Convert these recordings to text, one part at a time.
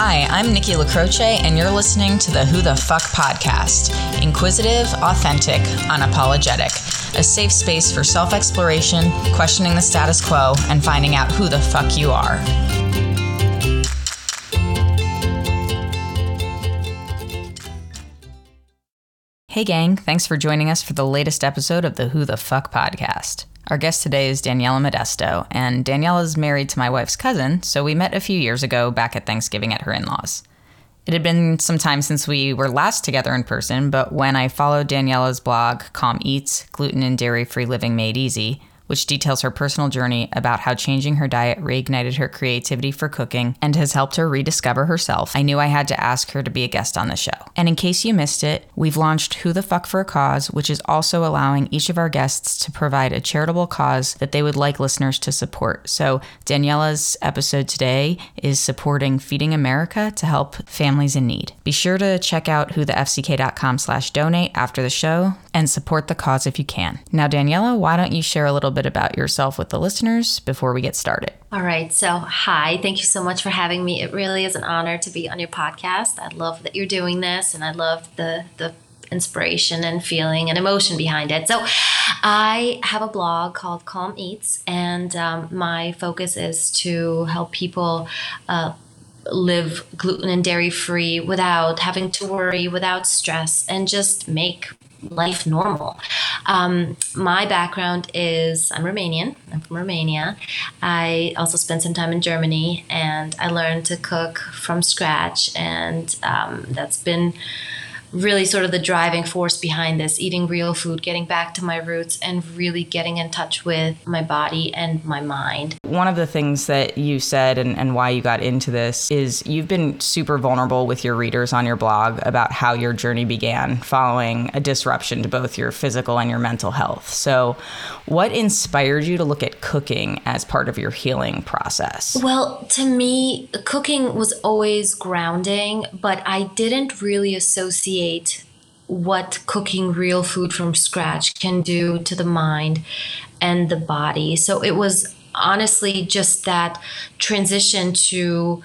Hi, I'm Nikki LaCroce, and you're listening to the Who the Fuck podcast. Inquisitive, authentic, unapologetic. A safe space for self exploration, questioning the status quo, and finding out who the fuck you are. Hey, gang, thanks for joining us for the latest episode of the Who the Fuck podcast. Our guest today is Daniela Modesto, and Daniela is married to my wife's cousin, so we met a few years ago back at Thanksgiving at her in laws. It had been some time since we were last together in person, but when I followed Daniela's blog, Calm Eats Gluten and Dairy Free Living Made Easy, which details her personal journey about how changing her diet reignited her creativity for cooking and has helped her rediscover herself. I knew I had to ask her to be a guest on the show. And in case you missed it, we've launched Who the Fuck for a Cause, which is also allowing each of our guests to provide a charitable cause that they would like listeners to support. So Daniela's episode today is supporting Feeding America to help families in need. Be sure to check out whothefck.com slash donate after the show and support the cause if you can. Now, Daniela, why don't you share a little bit about yourself with the listeners before we get started? All right. So, hi. Thank you so much for having me. It really is an honor to be on your podcast. I love that you're doing this and I love the, the, inspiration and feeling and emotion behind it. So, I have a blog called Calm Eats, and um, my focus is to help people uh, live gluten and dairy free without having to worry, without stress, and just make life normal. Um, my background is I'm Romanian. I'm from Romania. I also spent some time in Germany and I learned to cook from scratch, and um, that's been really sort of the driving force behind this eating real food, getting back to my roots, and really getting in touch with my body and my mind. One of the things that you said and, and why you got into this is you've been super vulnerable with your readers on your blog about how your journey began following a disruption to both your physical and your mental health. So, what inspired you to look at cooking as part of your healing process? Well, to me, cooking was always grounding, but I didn't really associate appreciate what cooking real food from scratch can do to the mind and the body. So it was honestly just that transition to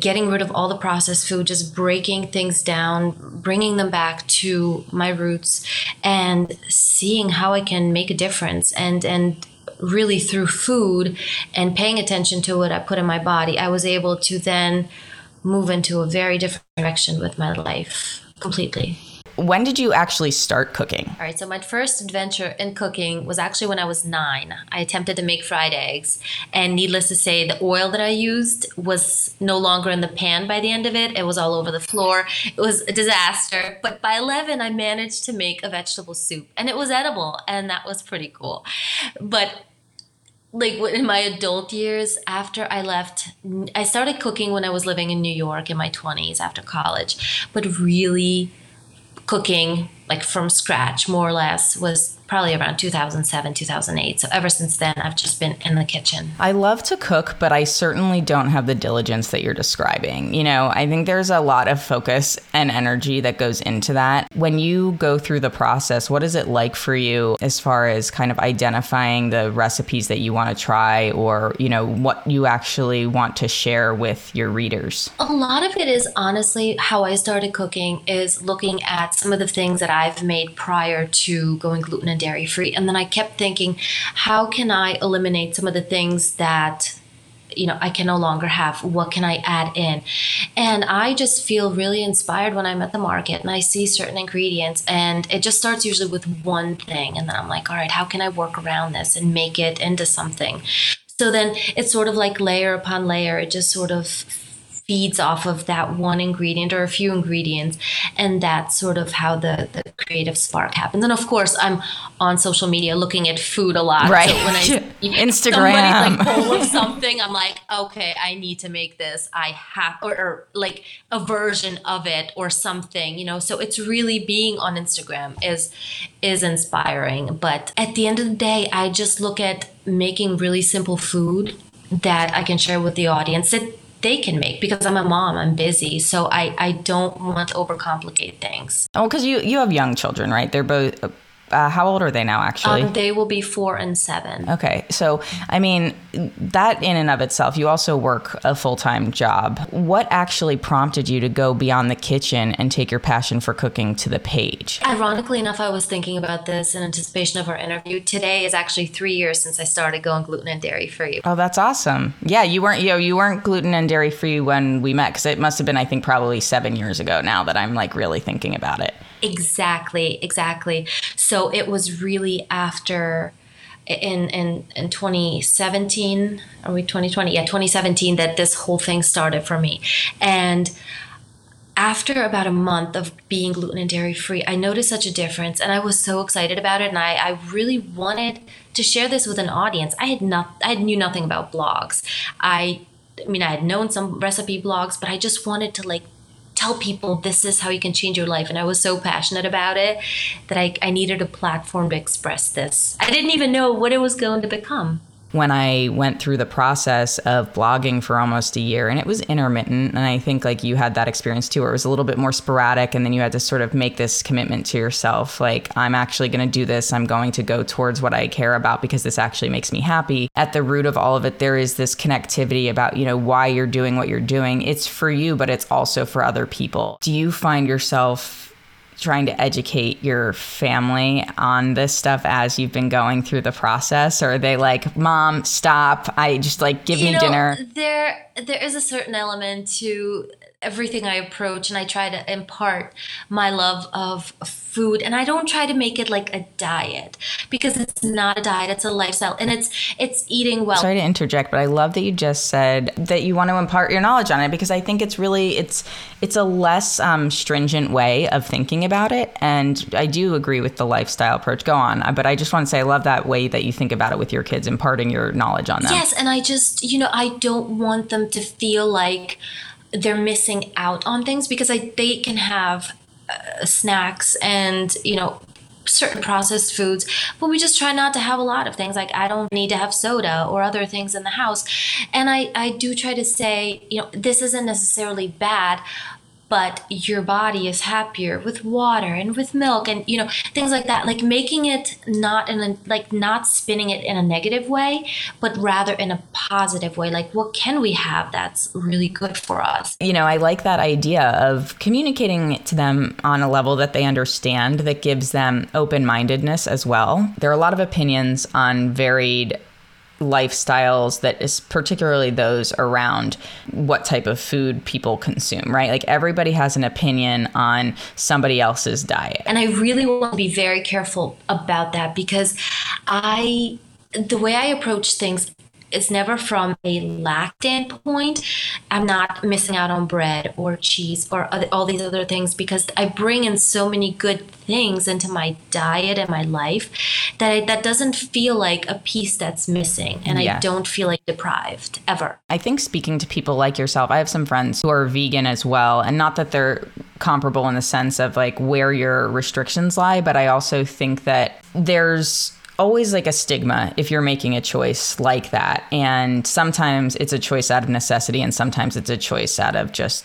getting rid of all the processed food, just breaking things down, bringing them back to my roots and seeing how I can make a difference and and really through food and paying attention to what I put in my body, I was able to then move into a very different direction with my life completely. When did you actually start cooking? All right, so my first adventure in cooking was actually when I was nine. I attempted to make fried eggs, and needless to say, the oil that I used was no longer in the pan by the end of it. It was all over the floor. It was a disaster. But by 11, I managed to make a vegetable soup, and it was edible, and that was pretty cool. But like in my adult years after i left i started cooking when i was living in new york in my 20s after college but really cooking like from scratch more or less was probably around 2007 2008 so ever since then i've just been in the kitchen. I love to cook but i certainly don't have the diligence that you're describing. You know i think there's a lot of focus and energy that goes into that. When you go through the process what is it like for you as far as kind of identifying the recipes that you want to try or you know what you actually want to share with your readers? A lot of it is honestly how i started cooking is looking at some of the things that i've made prior to going gluten dairy free. And then I kept thinking, how can I eliminate some of the things that you know I can no longer have? What can I add in? And I just feel really inspired when I'm at the market and I see certain ingredients and it just starts usually with one thing. And then I'm like all right how can I work around this and make it into something? So then it's sort of like layer upon layer it just sort of feeds off of that one ingredient or a few ingredients and that's sort of how the, the creative spark happens and of course i'm on social media looking at food a lot. Right. So when i instagram. like bowl of something i'm like okay i need to make this. I have or, or like a version of it or something you know? So it's really being on instagram is is inspiring. But at the end of the day i just look at making really simple food that i can share with the audience. That they can make because I'm a mom, I'm busy. So I, I don't want to overcomplicate things. Oh, because you, you have young children, right? They're both Uh, how old are they now, actually? Um, they will be four and seven. Okay. So, I mean, that in and of itself, you also work a full time job. What actually prompted you to go beyond the kitchen and take your passion for cooking to the page? Ironically enough, I was thinking about this in anticipation of our interview. Today is actually three years since I started going gluten and dairy free. Oh, that's awesome. Yeah, you weren't you know, you weren't gluten and dairy free when we met because it must have been I think probably seven years ago now that I'm like really thinking about it. Exactly, exactly. So it was really after in in in 2017 are we 2020 yeah 2017 that this whole thing started for me. And after about a month of being gluten and dairy free i noticed such a difference and i was so excited about it and i, I really wanted to share this with an audience. I had not i knew nothing about blogs. I i mean i had known some recipe blogs but i just wanted to like tell people this is how you can change your life. And I was so passionate about it that I, I needed a platform to express this. I didn't even know what it was going to become when I went through the process of blogging for almost a year and it was intermittent and I think like you had that experience too where it was a little bit more sporadic and then you had to sort of make this commitment to yourself like I'm actually going to do this. I'm going to go towards what I care about because this actually makes me happy. At the root of all of it there is this connectivity about you know why you're doing what you're doing. It's for you but it's also for other people. Do you find yourself trying to educate your family on this stuff as you've been going through the process? Or are they like mom stop. I just like give you me know, dinner. there there is a certain element to everything I approach and I try to impart my love of food and I don't try to make it like a diet because it's not a diet it's a lifestyle and it's it's eating well. Sorry to interject but I love that you just said that you want to impart your knowledge on it because I think it's really it's it's a less um, stringent way of thinking about it and I do agree with the lifestyle approach go on but I just want to say I love that way that you think about it with your kids imparting your knowledge on them. Yes and I just you know I don't want them to feel like they're missing out on things because I, they can have uh, snacks and you know certain processed foods but we just try not to have a lot of things. Like i don't need to have soda or other things in the house. And i i do try to say you know this isn't necessarily bad but your body is happier with water and with milk and you know things like that. Like making it not in a like not spinning it in a negative way but rather in a positive way. Like what can we have that's really good for us? You know i like that idea of communicating to them on a level that they understand that gives them open-mindedness as well. There are a lot of opinions on varied lifestyles that is particularly those around what type of food people consume, right? Like everybody has an opinion on somebody else's diet. And I really want to be very careful about that because I the way I approach things is never from a lack standpoint. I'm not missing out on bread or cheese or other, all these other things because I bring in so many good things into my diet and my life that I, that doesn't feel like a piece that's missing, and yeah. I don't feel like deprived ever. I think speaking to people like yourself, I have some friends who are vegan as well, and not that they're comparable in the sense of like where your restrictions lie, but I also think that there's always like a stigma if you're making a choice like that. And sometimes it's a choice out of necessity, and sometimes it's a choice out of just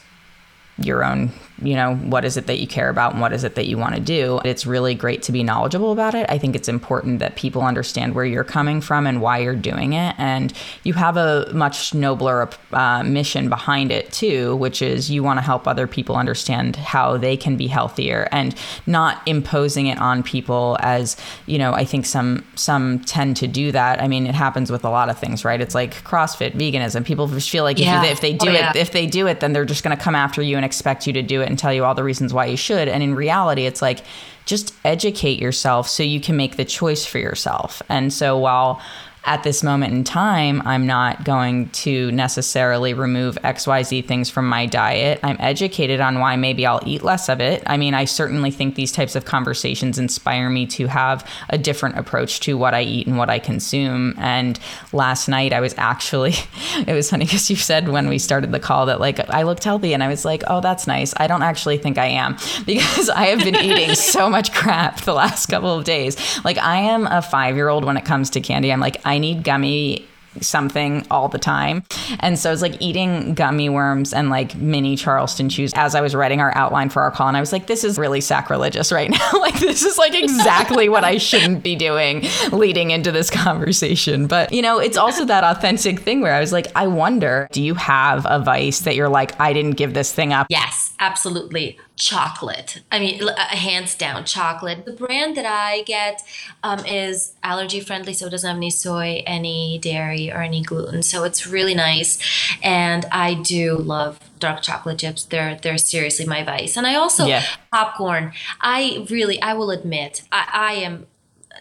your own you know, what is it that you care about and what is it that you want to do. It's really great to be knowledgeable about it. I think it's important that people understand where you're coming from and why you're doing it. And you have a much nobler uh, mission behind it, too, which is you want to help other people understand how they can be healthier and not imposing it on people as, you know, I think some some tend to do that. I mean, it happens with a lot of things, right? It's like CrossFit, veganism. People just feel like yeah. if, if, they do oh, yeah. it, if they do it, then they're just going to come after you and expect you to do it and tell you all the reasons why you should. And in reality, it's like just educate yourself so you can make the choice for yourself. And so while at this moment in time, I'm not going to necessarily remove XYZ things from my diet. I'm educated on why maybe I'll eat less of it. I mean, I certainly think these types of conversations inspire me to have a different approach to what I eat and what I consume. And last night, I was actually, it was funny because you said when we started the call that like I looked healthy, and I was like, oh, that's nice. I don't actually think I am because I have been eating so much crap the last couple of days. Like, I am a five year old when it comes to candy. I'm like, I need gummy something all the time. And so I was like eating gummy worms and like mini Charleston chews as I was writing our outline for our call. And I was like, this is really sacrilegious right now. like, this is like exactly what I shouldn't be doing leading into this conversation. But, you know, it's also that authentic thing where I was like, I wonder, do you have a vice that you're like, I didn't give this thing up? Yes, absolutely chocolate. I mean, uh, hands down, chocolate. The brand that I get um, is allergy friendly, so it doesn't have any soy, any dairy, or any gluten. So it's really nice. And I do love dark chocolate chips. They're they're seriously my vice. And I also yeah. popcorn. I really, I will admit, I, I am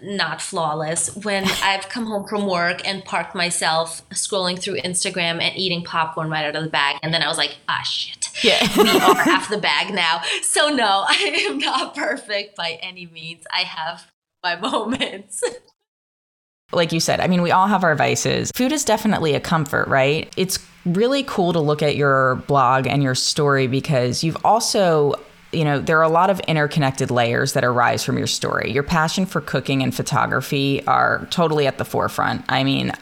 not flawless when I've come home from work and parked myself scrolling through Instagram and eating popcorn right out of the bag. And then I was like, ah, shit. Yeah. we are half the bag now. So, no, I am not perfect by any means. I have my moments. like you said, I mean, we all have our vices. Food is definitely a comfort, right? It's really cool to look at your blog and your story because you've also you know, there are a lot of interconnected layers that arise from your story. Your passion for cooking and photography are totally at the forefront. I mean,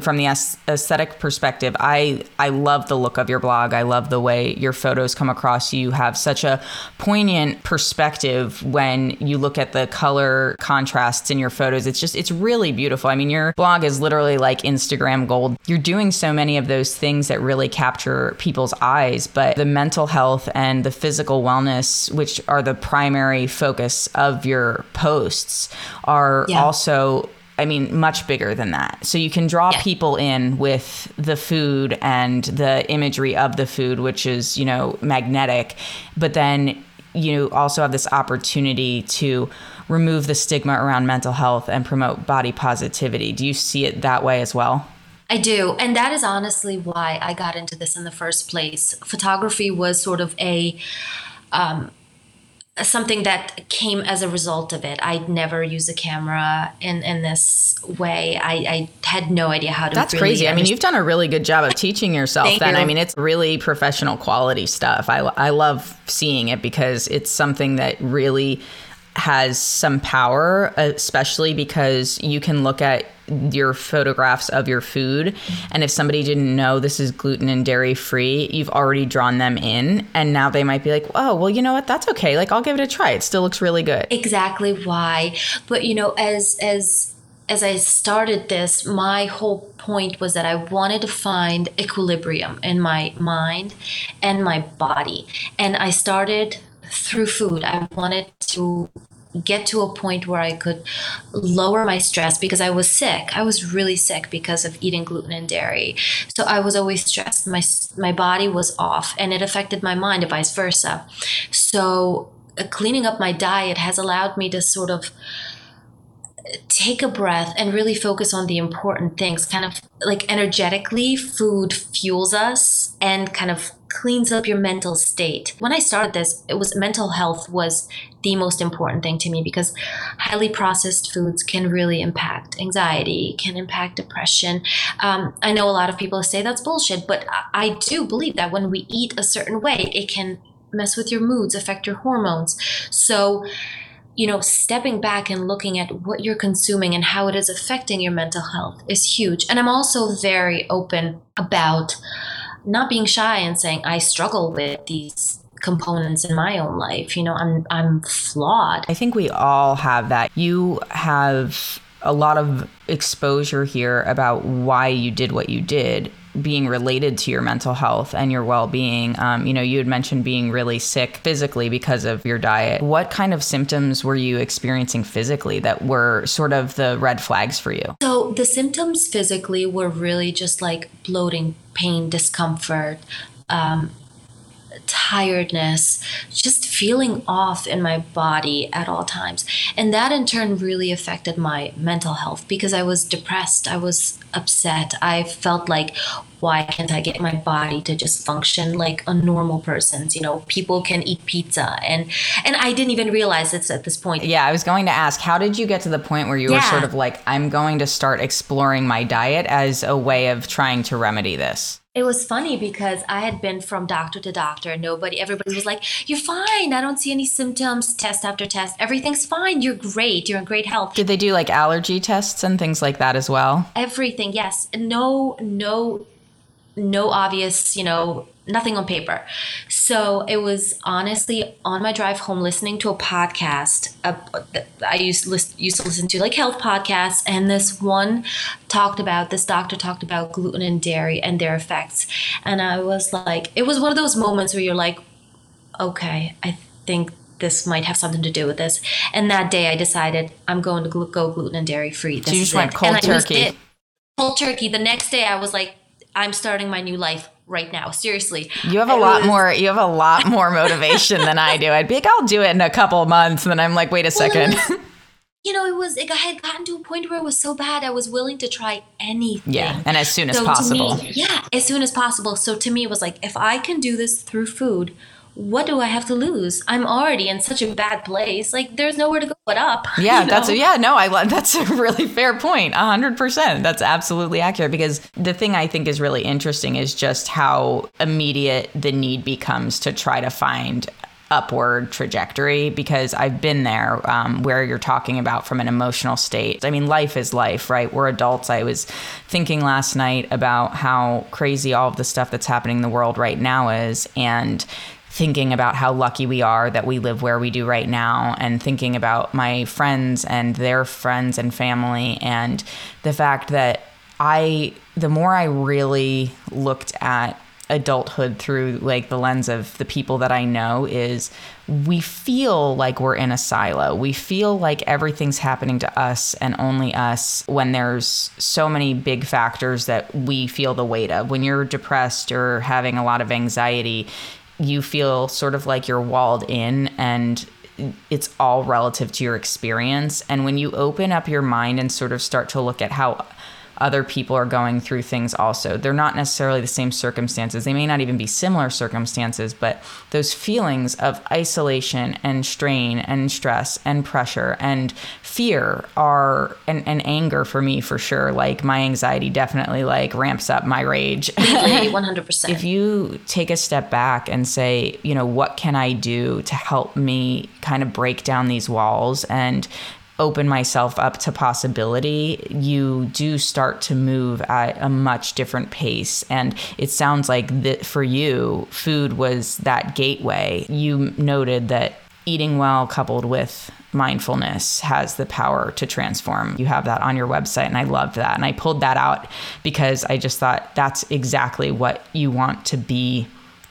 from the aesthetic perspective, I I love the look of your blog. I love the way your photos come across. You have such a poignant perspective when you look at the color contrasts in your photos. It's just it's really beautiful. I mean, your blog is literally like Instagram gold. You're doing so many of those things that really capture people's eyes, but the mental health and the physical wellness, which are the primary focus of your posts, are yeah. also I mean, much bigger than that. So you can draw yeah. people in with the food and the imagery of the food, which is, you know, magnetic. But then you also have this opportunity to remove the stigma around mental health and promote body positivity. Do you see it that way as well? I do. And that is honestly why I got into this in the first place. Photography was sort of a, um, something that came as a result of it. I'd never used a camera in, in this way. I, I had no idea how to. Do. That's really crazy. I mean, you've done a really good job of teaching yourself. then you. I mean, it's really professional quality stuff. I I love seeing it because it's something that really has some power, especially because you can look at your photographs of your food. And if somebody didn't know this is gluten and dairy free, you've already drawn them in. And now they might be like, oh, well, you know what? That's okay. Like, I'll give it a try. It still looks really good. Exactly why. But, you know, as, as, as I started this, my whole point was that I wanted to find equilibrium in my mind and my body. And I started through food. I wanted to get to a point where I could lower my stress because I was sick. I was really sick because of eating gluten and dairy. So I was always stressed. My my body was off and it affected my mind and vice versa. So uh, cleaning up my diet has allowed me to sort of take a breath and really focus on the important things. Kind of like energetically, food fuels us and kind of cleans up your mental state. When I started this, it was mental health was the most important thing to me because highly processed foods can really impact anxiety, can impact depression. Um, I know a lot of people say that's bullshit, but I do believe that when we eat a certain way, it can mess with your moods, affect your hormones. So you know, stepping back and looking at what you're consuming and how it is affecting your mental health is huge. And I'm also very open about not being shy and saying, I struggle with these components in my own life. You know, I'm I'm flawed. I think we all have that. You have a lot of exposure here about why you did what you did being related to your mental health and your well-being um, you know you had mentioned being really sick physically because of your diet what kind of symptoms were you experiencing physically that were sort of the red flags for you so the symptoms physically were really just like bloating pain discomfort um, tiredness, just feeling off in my body at all times. And that in turn really affected my mental health because I was depressed, I was upset. I felt like why can't I get my body to just function like a normal person's? You know, people can eat pizza and and I didn't even realize it's at this point. Yeah, I was going to ask, how did you get to the point where you yeah. were sort of like, I'm going to start exploring my diet as a way of trying to remedy this? It was funny because I had been from doctor to doctor. Nobody, everybody was like, "You're fine. I don't see any symptoms. Test after test, everything's fine. You're great. You're in great health." Did they do like allergy tests and things like that as well? Everything, yes. No, no, no obvious, you know, nothing on paper. So it was honestly on my drive home listening to a podcast. Uh, I used list used to listen to like health podcasts, and this one talked about this doctor talked about gluten and dairy and their effects, and I was like, it was one of those moments where you're like, okay, I think this might have something to do with this. And that day, I decided I'm going to go gluten and dairy free. This so you just went cold turkey. Cold turkey. The next day, I was like, I'm starting my new life right now. Seriously. You have a lot was, more you have a lot more motivation than I do. I'd be like, I'll do it in a couple months. And then I'm like, wait a well, second. Was, you know, it was like I had gotten to a point where it was so bad I was willing to try anything. Yeah. And as soon as so possible. Me, yeah, as soon as possible. So to me it was like if I can do this through food, what do I have to lose? I'm already in such a bad place. Like there's nowhere to go but up. Yeah, you know? that's a, yeah, no, I that's a really fair point. Hundred percent. That's absolutely accurate because the thing I think is really interesting is just how immediate the need becomes to try to find upward trajectory because I've been there um, where you're talking about from an emotional state. I mean, life is life, right? We're adults. I was thinking last night about how crazy all of the stuff that's happening in the world right now is. And thinking about how lucky we are that we live where we do right now and thinking about my friends and their friends and family and the fact that I the more I really looked at adulthood through like the lens of the people that I know is we feel like we're in a silo. We feel like everything's happening to us and only us when there's so many big factors that we feel the weight of. When you're depressed or having a lot of anxiety, you feel sort of like you're walled in and it's all relative to your experience. And when you open up your mind and sort of start to look at how other people are going through things also. They're not necessarily the same circumstances. They may not even be similar circumstances, but those feelings of isolation and strain and stress and pressure and fear are and, and anger for me for sure. Like my anxiety definitely like ramps up my rage. 100%. if you take a step back and say, you know, what can I do to help me kind of break down these walls and open myself up to possibility, you do start to move at a much different pace. And it sounds like that for you, food was that gateway. You noted that eating well coupled with mindfulness has the power to transform. You have that on your website, and I loved that. And I pulled that out because I just thought that's exactly what you want to be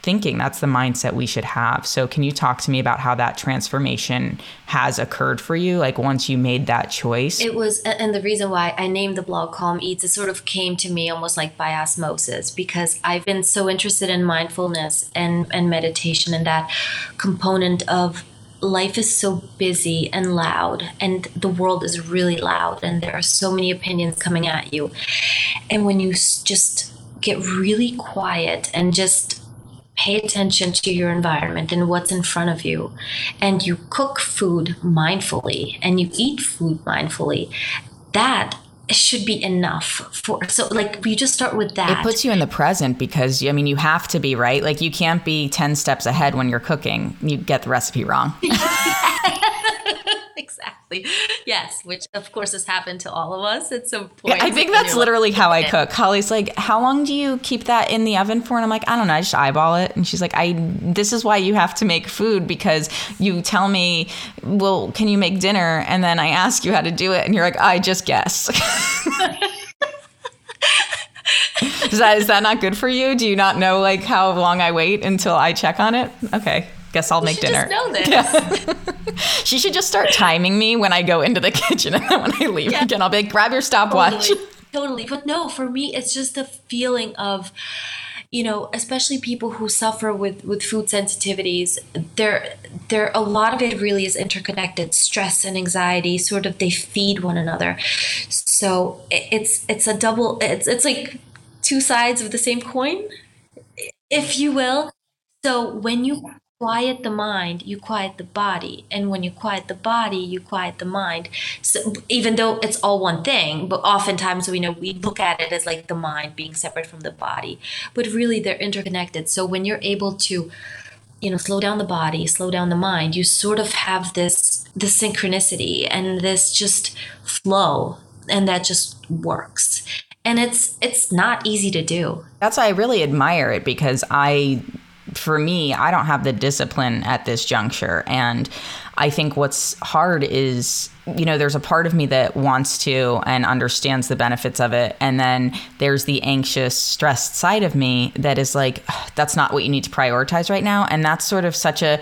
thinking. That's the mindset we should have. So, can you talk to me about how that transformation has occurred for you? Like, once you made that choice? It was, and the reason why I named the blog Calm Eats, it sort of came to me almost like by osmosis because I've been so interested in mindfulness and, and meditation and that component of life is so busy and loud and the world is really loud and there are so many opinions coming at you and when you just get really quiet and just pay attention to your environment and what's in front of you. And you cook food mindfully and you eat food mindfully. That should be enough for so like you just start with that. It puts you in the present because i mean you have to be right? Like you can't be 10 steps ahead when you're cooking. You get the recipe wrong exactly. Yes, which of course has happened to all of us at some point. Yeah, I think that's literally how I cook. Holly's like, "How long do you keep that in the oven for?" And I'm like, "I don't know. I just eyeball it." And she's like, "I. This is why you have to make food because you tell me, well, can you make dinner? And then I ask you how to do it, and you're like, I just guess." is that is that not good for you? Do you not know like how long I wait until I check on it? Okay guess I'll make dinner. Yeah. she should just start timing me when I go into the kitchen and then when I leave yeah. again, I'll be like, grab your stopwatch. Totally. totally. But no, for me, it's just a feeling of, you know, especially people who suffer with with food sensitivities, there there a lot of it really is interconnected. Stress and anxiety sort of they feed one another. So it's it's a double. It's it's like two sides of the same coin, if you will. So when you quiet the mind, you quiet the body. And when you quiet the body, you quiet the mind. So even though it's all one thing, but oftentimes we know we look at it as like the mind being separate from the body. But really they're interconnected. So when you're able to you know slow down the body slow down the mind you sort of have this this synchronicity and this just flow and that just works and it's it's not easy to do that's why i really admire it because i for me i don't have the discipline at this juncture. And i think what's hard is you know there's a part of me that wants to and understands the benefits of it. And then there's the anxious stressed side of me that is like that's not what you need to prioritize right now. And that's sort of such a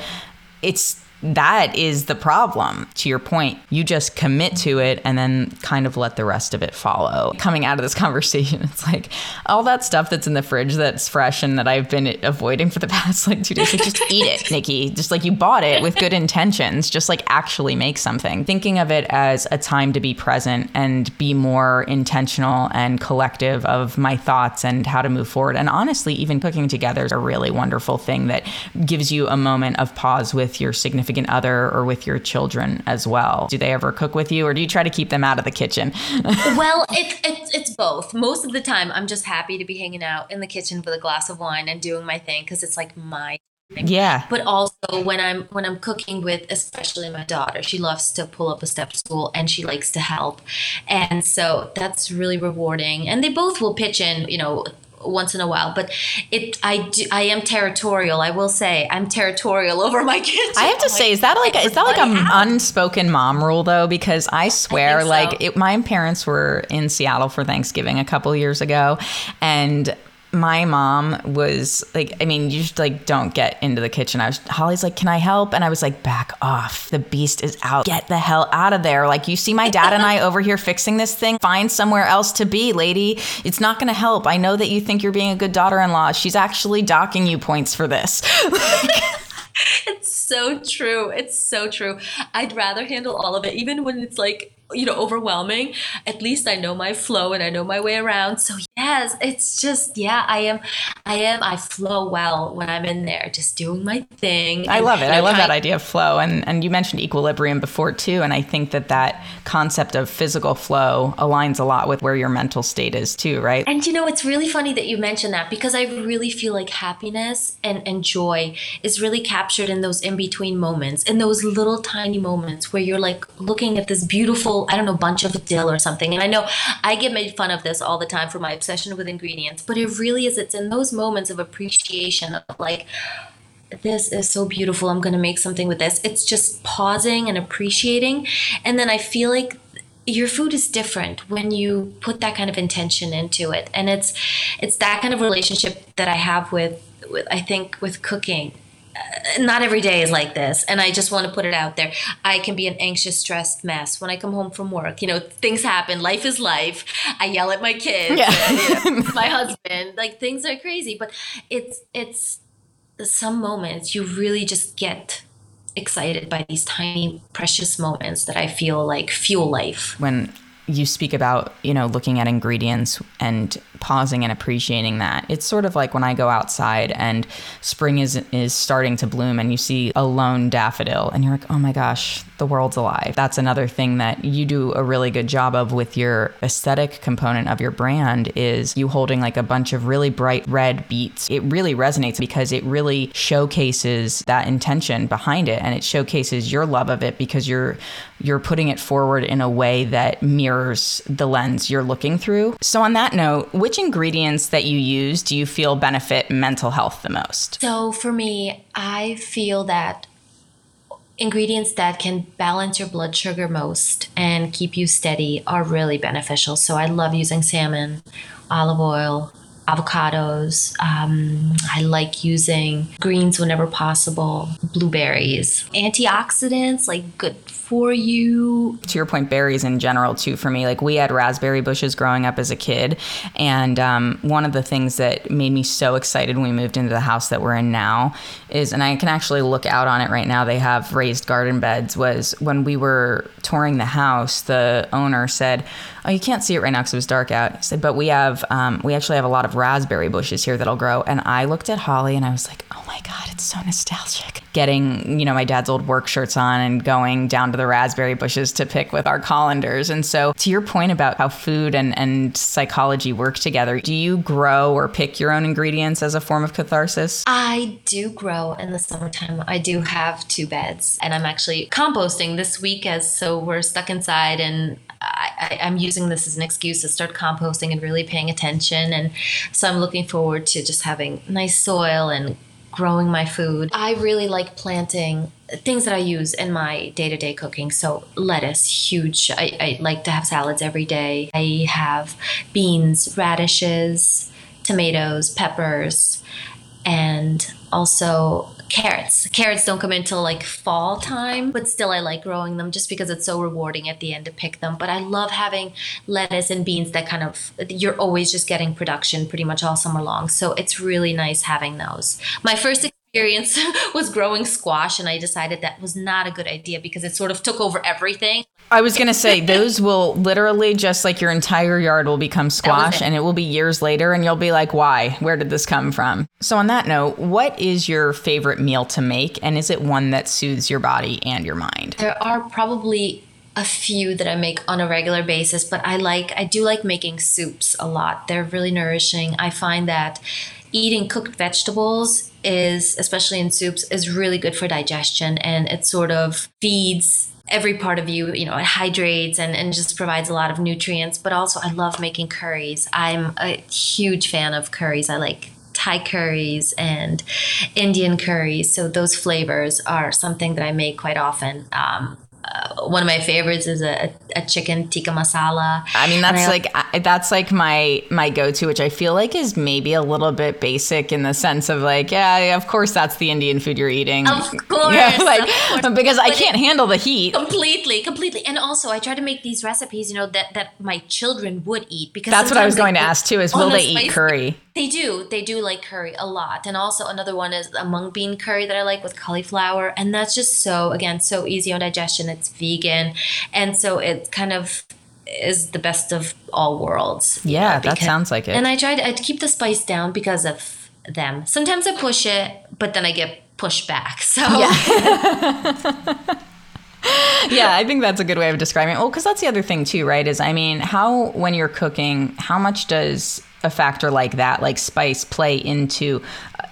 it's that is the problem. To your point, you just commit to it and then kind of let the rest of it follow. Coming out of this conversation, it's like all that stuff that's in the fridge that's fresh and that I've been avoiding for the past like two days. Like, just eat it, Nikki. Just like you bought it with good intentions. Just like actually make something. Thinking of it as a time to be present and be more intentional and collective of my thoughts and how to move forward. And honestly, even cooking together is a really wonderful thing that gives you a moment of pause with your significant significant other or with your children as well? Do they ever cook with you or do you try to keep them out of the kitchen? well, it, it, it's both. Most of the time, I'm just happy to be hanging out in the kitchen with a glass of wine and doing my thing because it's like my yeah but also when i'm when i'm cooking with especially my daughter she loves to pull up a step stool and she likes to help and so that's really rewarding and they both will pitch in you know once in a while but it i do i am territorial. I will say i'm territorial over my kids. I have to say is that like is that like an unspoken mom rule though? Because i swear I so. like it, my parents were in seattle for thanksgiving a couple years ago and my mom was like, I mean, you just like don't get into the kitchen. I was Holly's like, can I help? And I was like, back off. The beast is out. Get the hell out of there. Like you see my dad and I over here fixing this thing. Find somewhere else to be, lady. It's not going to help. I know that you think you're being a good daughter-in-law. She's actually docking you points for this. it's so true. It's so true. I'd rather handle all of it, even when it's like you know overwhelming. At least i know my flow and i know my way around. So yes it's just yeah i am i am i flow well when i'm in there just doing my thing i love it. i love that idea of flow. And and you mentioned equilibrium before too. And i think that that concept of physical flow aligns a lot with where your mental state is too right? And you know it's really funny that you mentioned that because i really feel like happiness and and joy is really captured in those in between moments in those little tiny moments where you're like looking at this beautiful I don't know, bunch of dill or something. And I know I get made fun of this all the time for my obsession with ingredients, but it really is. It's in those moments of appreciation of like, this is so beautiful. I'm going to make something with this. It's just pausing and appreciating. And then I feel like your food is different when you put that kind of intention into it. And it's it's that kind of relationship that I have with with I think with cooking not every day is like this and i just want to put it out there. I can be an anxious stressed mess when i come home from work. You know things happen. Life is life. I yell at my kids yeah. and, you know, my husband. Like things are crazy but it's it's some moments you really just get excited by these tiny precious moments that i feel like fuel life. When you speak about you know looking at ingredients and pausing and appreciating that. It's sort of like when I go outside and spring is is starting to bloom and you see a lone daffodil and you're like, "Oh my gosh, the world's alive." That's another thing that you do a really good job of with your aesthetic component of your brand is you holding like a bunch of really bright red beets. It really resonates because it really showcases that intention behind it and it showcases your love of it because you're you're putting it forward in a way that mirrors the lens you're looking through. So on that note, which ingredients that you use do you feel benefit mental health the most? So for me, I feel that ingredients that can balance your blood sugar most and keep you steady are really beneficial. So I love using salmon, olive oil, avocados. Um, I like using greens whenever possible, blueberries, antioxidants, like good for you. To your point, berries in general, too, for me. Like, we had raspberry bushes growing up as a kid. And um, one of the things that made me so excited when we moved into the house that we're in now is, and I can actually look out on it right now, they have raised garden beds, was when we were touring the house, the owner said, Oh, you can't see it right now because it was dark out. He said, But we have, um, we actually have a lot of raspberry bushes here that'll grow. And I looked at Holly and I was like, oh my God, it's so nostalgic. Getting, you know, my dad's old work shirts on and going down to the raspberry bushes to pick with our colanders. And so, to your point about how food and, and psychology work together, do you grow or pick your own ingredients as a form of catharsis? I do grow in the summertime. I do have two beds, and I'm actually composting this week as so we're stuck inside and I, am using this as an excuse to start composting and really paying attention. And so I'm looking forward to just having nice soil and growing my food. I really like planting things that I use in my day to day cooking. So, lettuce, huge. I, I like to have salads every day. I have beans, radishes, tomatoes, peppers, and also carrots. Carrots don't come until like fall time, but still I like growing them just because it's so rewarding at the end to pick them. But I love having lettuce and beans that kind of you're always just getting production pretty much all summer long. So it's really nice having those. My first experience was growing squash and I decided that was not a good idea because it sort of took over everything. I was going to say those will literally just like your entire yard will become squash it. and it will be years later and you'll be like why? Where did this come from? So on that note, what is your favorite meal to make and is it one that soothes your body and your mind? There are probably a few that I make on a regular basis, but I like I do like making soups a lot. They're really nourishing. I find that eating cooked vegetables is, especially in soups, is really good for digestion and it sort of feeds every part of you you know it hydrates and, and just provides a lot of nutrients but also i love making curries. I'm a huge fan of curries. I like thai curries and indian curries so those flavors are something that i make quite often um, uh, one of my favorites is a, a chicken tikka masala. I mean, that's I, like I, that's like my my go to, which I feel like is maybe a little bit basic in the sense of like, yeah, of course that's the Indian food you're eating. Of course, yeah, like of course. because but I can't it, handle the heat. Completely, completely, and also I try to make these recipes, you know, that that my children would eat because that's what I was going to ask too. Is will they eat curry? They do. They do like curry a lot. And also another one is a mung bean curry that I like with cauliflower. And that's just so again so easy on digestion. It's vegan. And so it kind of is the best of all worlds. Yeah, because, that sounds like it. And I try to I keep the spice down because of them. Sometimes I push it, but then I get pushed back. So yeah. yeah, I think that's a good way of describing it. Well, because that's the other thing too, right? Is I mean, how when you're cooking, how much does a factor like that, like spice, play into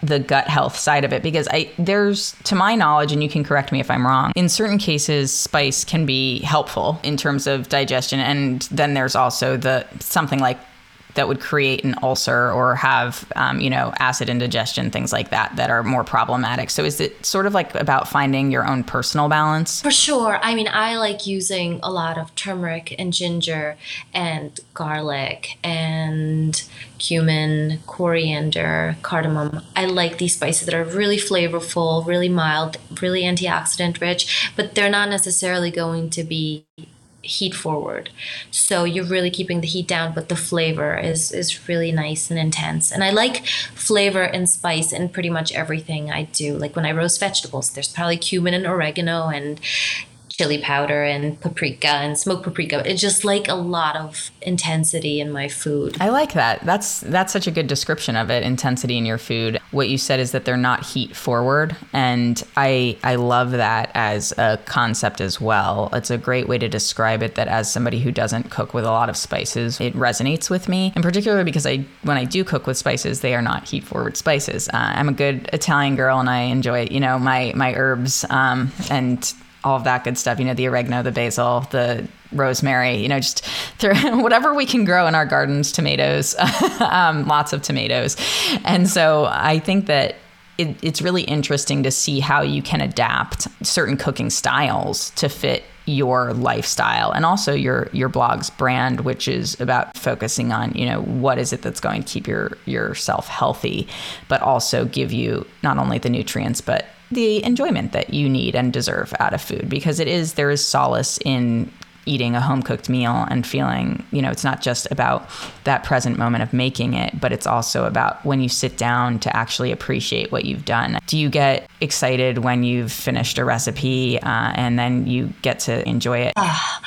the gut health side of it? Because I there's to my knowledge, and you can correct me if I'm wrong. In certain cases, spice can be helpful in terms of digestion, and then there's also the something like that would create an ulcer or have um, you know acid indigestion things like that that are more problematic. So is it sort of like about finding your own personal balance? For sure. I mean i like using a lot of turmeric and ginger and garlic and cumin coriander cardamom. I like these spices that are really flavorful really mild really antioxidant rich but they're not necessarily going to be heat forward. So you're really keeping the heat down, but the flavor is is really nice and intense. And I like flavor and spice in pretty much everything I do. Like when I roast vegetables, there's probably cumin and oregano and chili powder and paprika and smoked paprika. It's just like a lot of intensity in my food. I like that. That's that's such a good description of it, intensity in your food. What you said is that they're not heat forward and I I love that as a concept as well. It's a great way to describe it that as somebody who doesn't cook with a lot of spices, it resonates with me. In particular because I when I do cook with spices, they are not heat forward spices. Uh, I'm a good Italian girl and I enjoy, you know, my my herbs um, and all of that good stuff. You know, the oregano, the basil, the rosemary, you know, just throw whatever we can grow in our gardens, tomatoes, um, lots of tomatoes. And so I think that it, it's really interesting to see how you can adapt certain cooking styles to fit your lifestyle and also your your blog's brand which is about focusing on you know what is it that's going to keep your yourself healthy but also give you not only the nutrients but the enjoyment that you need and deserve out of food because it is there is solace in eating a home cooked meal and feeling, you know, it's not just about that present moment of making it, but it's also about when you sit down to actually appreciate what you've done. Do you get excited when you've finished a recipe uh, and then you get to enjoy it? Uh,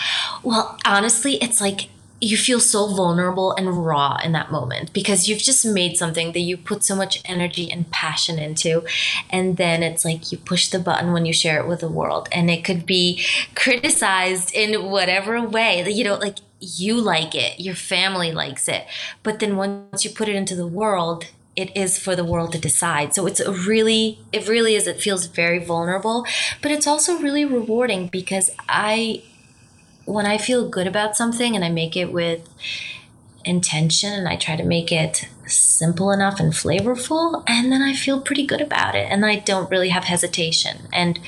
well, honestly, it's like you feel so vulnerable and raw in that moment because you've just made something that you put so much energy and passion into. And then it's like you push the button when you share it with the world. And it could be criticized in whatever way you know like you like it your family likes it. But then once you put it into the world it is for the world to decide. So it's a really, it really is, it feels very vulnerable, but it's also really rewarding because I when I feel good about something and I make it with intention and I try to make it simple enough and flavorful, and then I feel pretty good about it and I don't really have hesitation. And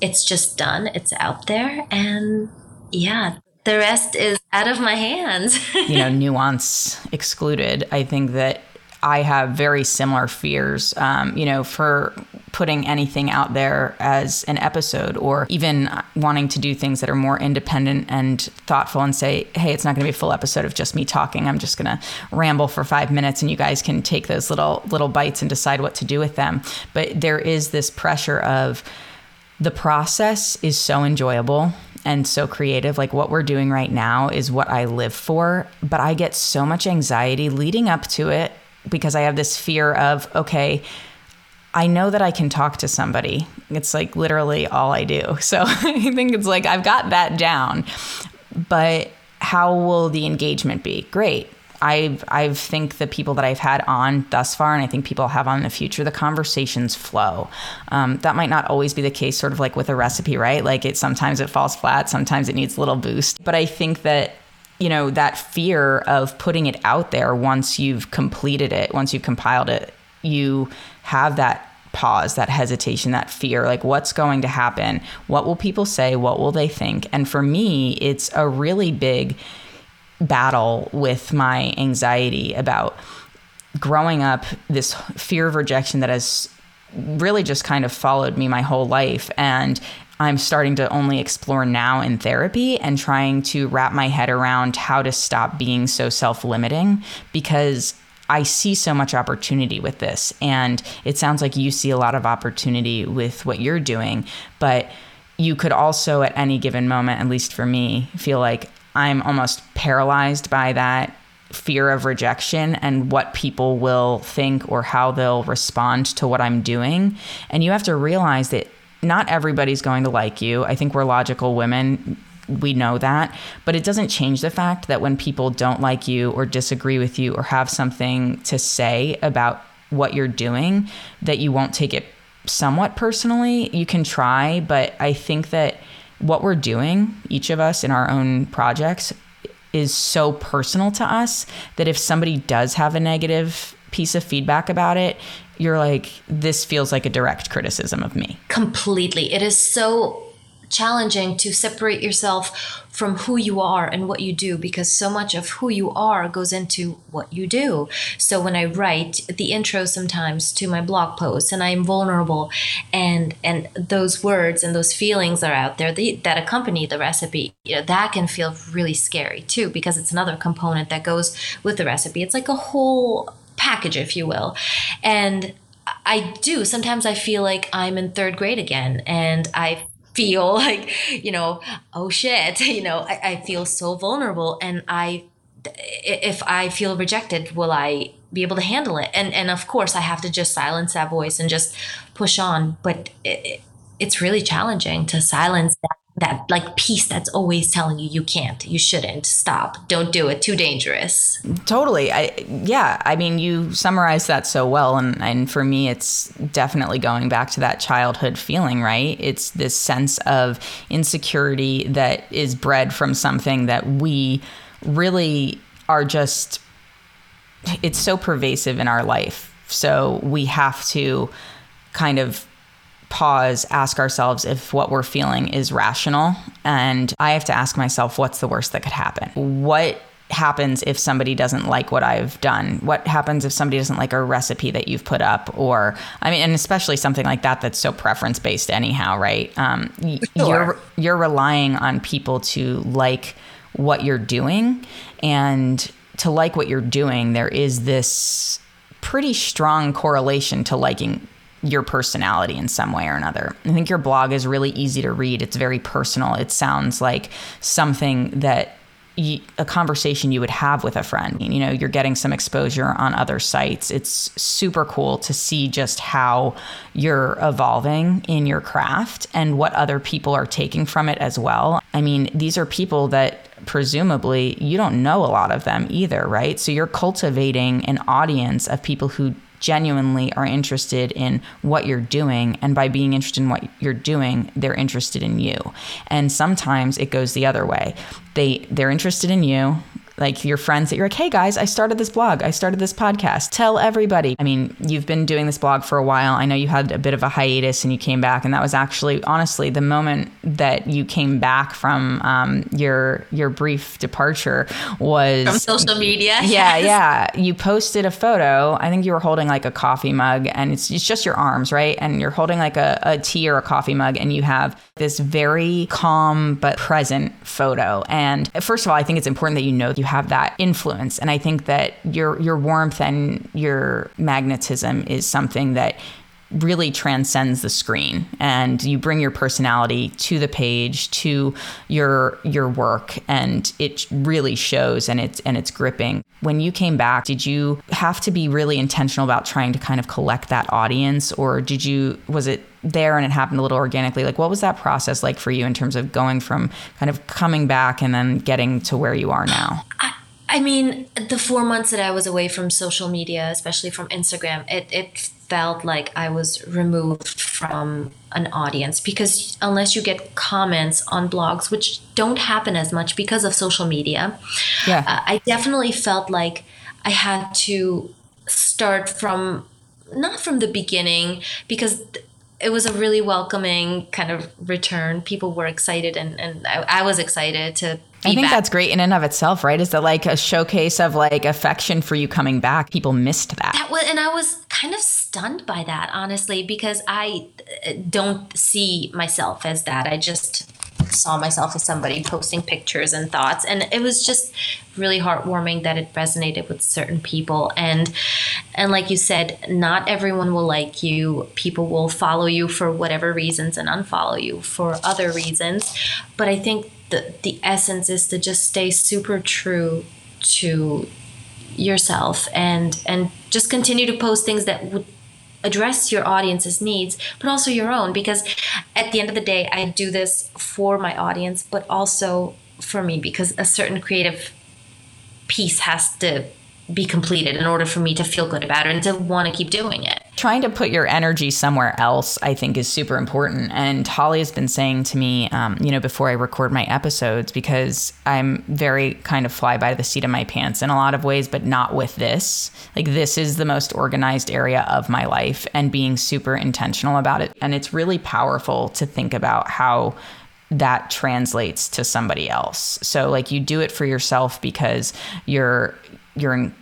it's just done, it's out there, and yeah, the rest is out of my hands. you know, nuance excluded. I think that I have very similar fears, um, you know, for putting anything out there as an episode or even wanting to do things that are more independent and thoughtful and say, hey, it's not going to be a full episode of just me talking. I'm just going to ramble for five minutes and you guys can take those little, little bites and decide what to do with them. But there is this pressure of the process is so enjoyable and so creative. Like what we're doing right now is what I live for, but I get so much anxiety leading up to it because I have this fear of, okay, I know that I can talk to somebody. It's like literally all I do. So I think it's like I've got that down. But how will the engagement be? Great. I I think the people that I've had on thus far, and I think people have on in the future, the conversations flow. Um, that might not always be the case, sort of like with a recipe, right? Like it sometimes it falls flat, sometimes it needs a little boost. But I think that you know, that fear of putting it out there once you've completed it, once you've compiled it, you have that pause, that hesitation, that fear like, what's going to happen? What will people say? What will they think? And for me, it's a really big battle with my anxiety about growing up, this fear of rejection that has really just kind of followed me my whole life. And I'm starting to only explore now in therapy and trying to wrap my head around how to stop being so self limiting because I see so much opportunity with this. And it sounds like you see a lot of opportunity with what you're doing, but you could also, at any given moment, at least for me, feel like I'm almost paralyzed by that fear of rejection and what people will think or how they'll respond to what I'm doing. And you have to realize that not everybody's going to like you. I think we're logical women. We know that. But it doesn't change the fact that when people don't like you or disagree with you or have something to say about what you're doing, that you won't take it somewhat personally. You can try, but I think that what we're doing, each of us in our own projects, is so personal to us that if somebody does have a negative piece of feedback about it, you're like, this feels like a direct criticism of me. Completely. It is so challenging to separate yourself from who you are and what you do because so much of who you are goes into what you do. So when I write the intro sometimes to my blog posts and I'm vulnerable and and those words and those feelings are out there the, that accompany the recipe, you know, that can feel really scary too because it's another component that goes with the recipe. It's like a whole package, if you will. And I do. Sometimes I feel like I'm in third grade again and I feel like, you know, oh shit, you know, I, I feel so vulnerable and I, if I feel rejected, will I be able to handle it? And, and of course I have to just silence that voice and just push on. But it, it's really challenging to silence that that like piece that's always telling you you can't you shouldn't stop don't do it too dangerous. Totally. I yeah i mean you summarized that so well and and for me it's definitely going back to that childhood feeling right? It's this sense of insecurity that is bred from something that we really are just it's so pervasive in our life. So we have to kind of pause, ask ourselves if what we're feeling is rational. And I have to ask myself, what's the worst that could happen? What happens if somebody doesn't like what I've done? What happens if somebody doesn't like a recipe that you've put up? Or, I mean, and especially something like that that's so preference based, anyhow, right? Um, sure. You're you're relying on people to like what you're doing, and to like what you're doing, there is this pretty strong correlation to liking your personality in some way or another. I think your blog is really easy to read. It's very personal. It sounds like something that a conversation you would have with a friend. You know, you're getting some exposure on other sites. It's super cool to see just how you're evolving in your craft and what other people are taking from it as well. I mean, these are people that presumably you don't know a lot of them either, right? So you're cultivating an audience of people who genuinely are interested in what you're doing and by being interested in what you're doing they're interested in you. And sometimes it goes the other way. They they're interested in you like your friends that you're like, hey guys, I started this blog, I started this podcast. Tell everybody. I mean, you've been doing this blog for a while. I know you had a bit of a hiatus and you came back, and that was actually honestly the moment that you came back from um, your your brief departure was from social media. Yeah, yes. yeah. You posted a photo. I think you were holding like a coffee mug, and it's, it's just your arms, right? And you're holding like a, a tea or a coffee mug, and you have this very calm but present photo. And first of all, I think it's important that you know that you have that influence. And I think that your your warmth and your magnetism is something that really transcends the screen. And you bring your personality to the page to your your work and it really shows and it's and it's gripping. When you came back did you have to be really intentional about trying to kind of collect that audience? Or did you was it there and it happened a little organically like what was that process like for you in terms of going from kind of coming back and then getting to where you are now I- I mean, the four months that I was away from social media, especially from Instagram, it, it felt like I was removed from an audience because unless you get comments on blogs, which don't happen as much because of social media, yeah. Uh, I definitely felt like I had to start from not from the beginning because it was a really welcoming kind of return. People were excited, and, and I, I was excited to I think that's great in and of itself, right? Is that like a showcase of like affection for you coming back? People missed that. That was, and I was kind of stunned by that, honestly, because I uh, don't see myself as that. I just saw myself as somebody posting pictures and thoughts, and it was just really heartwarming that it resonated with certain people. And and like you said, not everyone will like you. People will follow you for whatever reasons and unfollow you for other reasons. But I think the the essence is to just stay super true to yourself and and just continue to post things that would address your audience's needs but also your own because at the end of the day I do this for my audience but also for me because a certain creative piece has to be completed in order for me to feel good about it and to want to keep doing it. Trying to put your energy somewhere else, I think, is super important. And Holly has been saying to me, um, you know, before I record my episodes, because I'm very kind of fly by the seat of my pants in a lot of ways, but not with this. Like, this is the most organized area of my life and being super intentional about it. And it's really powerful to think about how that translates to somebody else. So like you do it for yourself because you're you're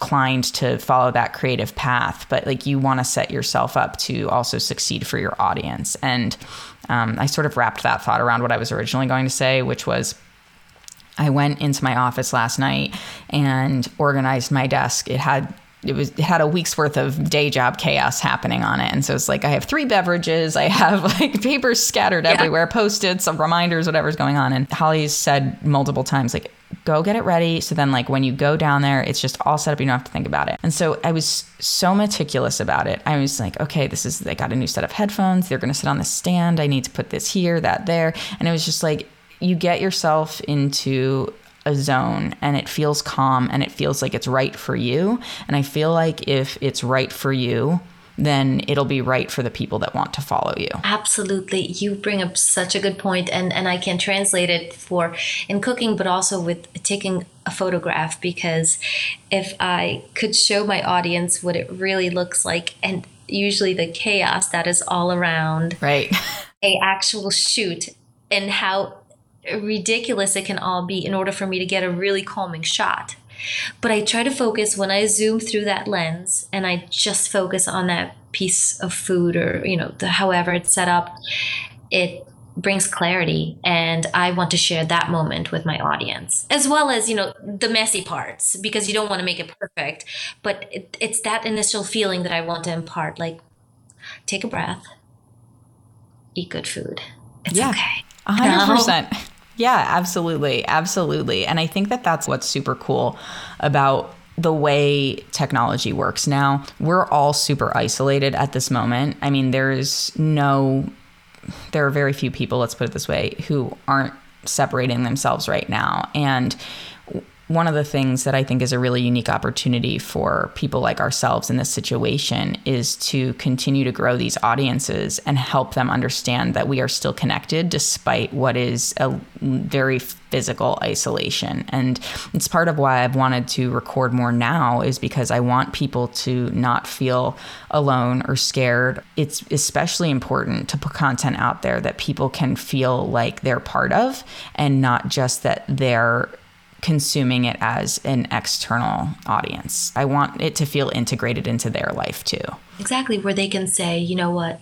inclined to follow that creative path, but like you want to set yourself up to also succeed for your audience. And um, I sort of wrapped that thought around what I was originally going to say, which was I went into my office last night and organized my desk. It had it was it had a week's worth of day job chaos happening on it and so it's like i have three beverages i have like papers scattered yeah. everywhere posted some reminders whatever's going on and holly's said multiple times like go get it ready. So then like when you go down there it's just all set up. You don't have to think about it. And so i was so meticulous about it. I was like okay this is they got a new set of headphones. They're going to sit on the stand. I need to put this here that there. And it was just like you get yourself into a zone and it feels calm and it feels like it's right for you. And I feel like if it's right for you, then it'll be right for the people that want to follow you. Absolutely. You bring up such a good point and and I can translate it for in cooking but also with taking a photograph because if I could show my audience what it really looks like and usually the chaos that is all around right a actual shoot and how ridiculous it can all be in order for me to get a really calming shot. But I try to focus when I zoom through that lens and I just focus on that piece of food or, you know, the, however it's set up, it brings clarity and I want to share that moment with my audience as well as, you know, the messy parts because you don't want to make it perfect, but it, it's that initial feeling that I want to impart like take a breath, eat good food. It's yeah. okay. 100%. Yeah, absolutely. Absolutely. And I think that that's what's super cool about the way technology works now. We're all super isolated at this moment. I mean, there's no, there are very few people, let's put it this way, who aren't separating themselves right now. And one of the things that I think is a really unique opportunity for people like ourselves in this situation is to continue to grow these audiences and help them understand that we are still connected despite what is a very physical isolation. And it's part of why I've wanted to record more now is because I want people to not feel alone or scared. It's especially important to put content out there that people can feel like they're part of and not just that they're consuming it as an external audience. I want it to feel integrated into their life too. Exactly, where they can say, you know what,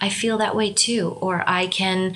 I feel that way too, or I can,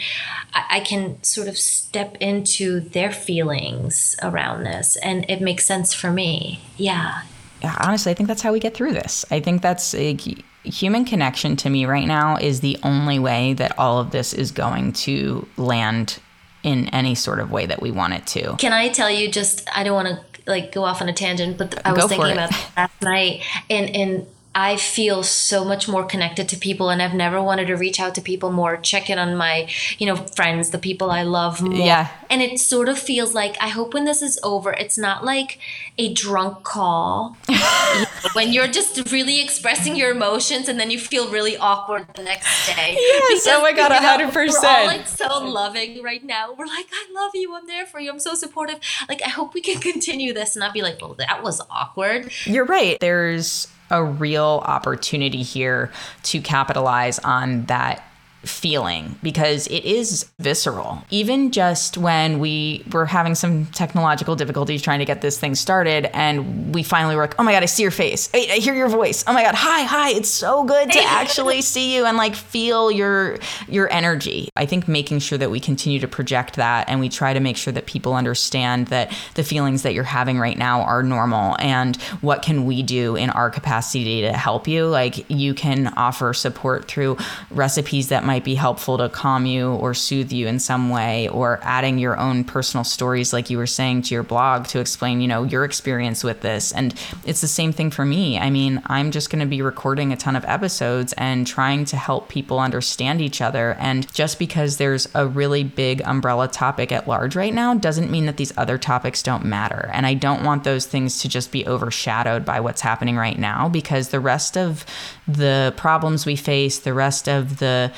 I can sort of step into their feelings around this, and it makes sense for me. Yeah. Yeah, honestly, I think that's how we get through this. I think that's eh, a human connection to me right now is the only way that all of this is going to land in any sort of way that we want it to. Can I tell you just I don't want to like go off on a tangent, but I was thinking about last night and and I feel so much more connected to people and I've never wanted to reach out to people more, check in on my, you know, friends, the people I love more. Yeah. And it sort of feels like I hope when this is over, it's not like a drunk call when you're just really expressing your emotions and then you feel really awkward the next day. Yes. Oh because, oh my god, hundred percent. We're all like so loving right now. We're like, I love you. I'm there for you. I'm so supportive. Like I hope we can continue this and not be like, well, that was awkward. You're right. There's a real opportunity here to capitalize on that feeling because it is visceral. Even just when we were having some technological difficulties trying to get this thing started, and we finally were like, oh my God, I see your face. I, I hear your voice. Oh my God, hi, hi. It's so good to actually see you and like feel your your energy. I think making sure that we continue to project that and we try to make sure that people understand that the feelings that you're having right now are normal and what can we do in our capacity to help you. Like you can offer support through recipes that might might be helpful to calm you or soothe you in some way, or adding your own personal stories, like you were saying, to your blog to explain, you know, your experience with this. And it's the same thing for me. I mean, I'm just going to be recording a ton of episodes and trying to help people understand each other. And just because there's a really big umbrella topic at large right now doesn't mean that these other topics don't matter. And I don't want those things to just be overshadowed by what's happening right now because the rest of the problems we face, the rest of the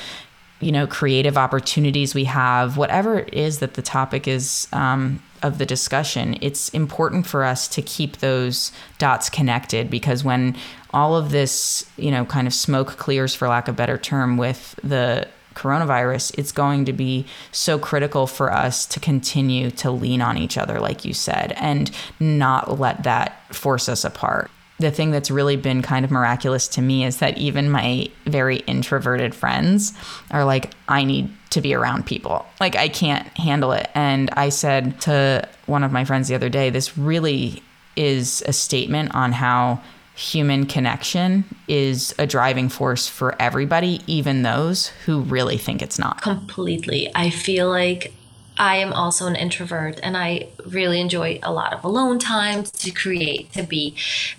you know, creative opportunities we have, whatever it is that the topic is um, of the discussion, it's important for us to keep those dots connected because when all of this, you know, kind of smoke clears, for lack of a better term, with the coronavirus, it's going to be so critical for us to continue to lean on each other, like you said, and not let that force us apart the thing that's really been kind of miraculous to me is that even my very introverted friends are like, I need to be around people. Like, I can't handle it. And I said to one of my friends the other day, this really is a statement on how human connection is a driving force for everybody, even those who really think it's not. Completely. I feel like I am also an introvert and I really enjoy a lot of alone time to create, to be,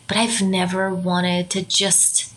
but I've never wanted to just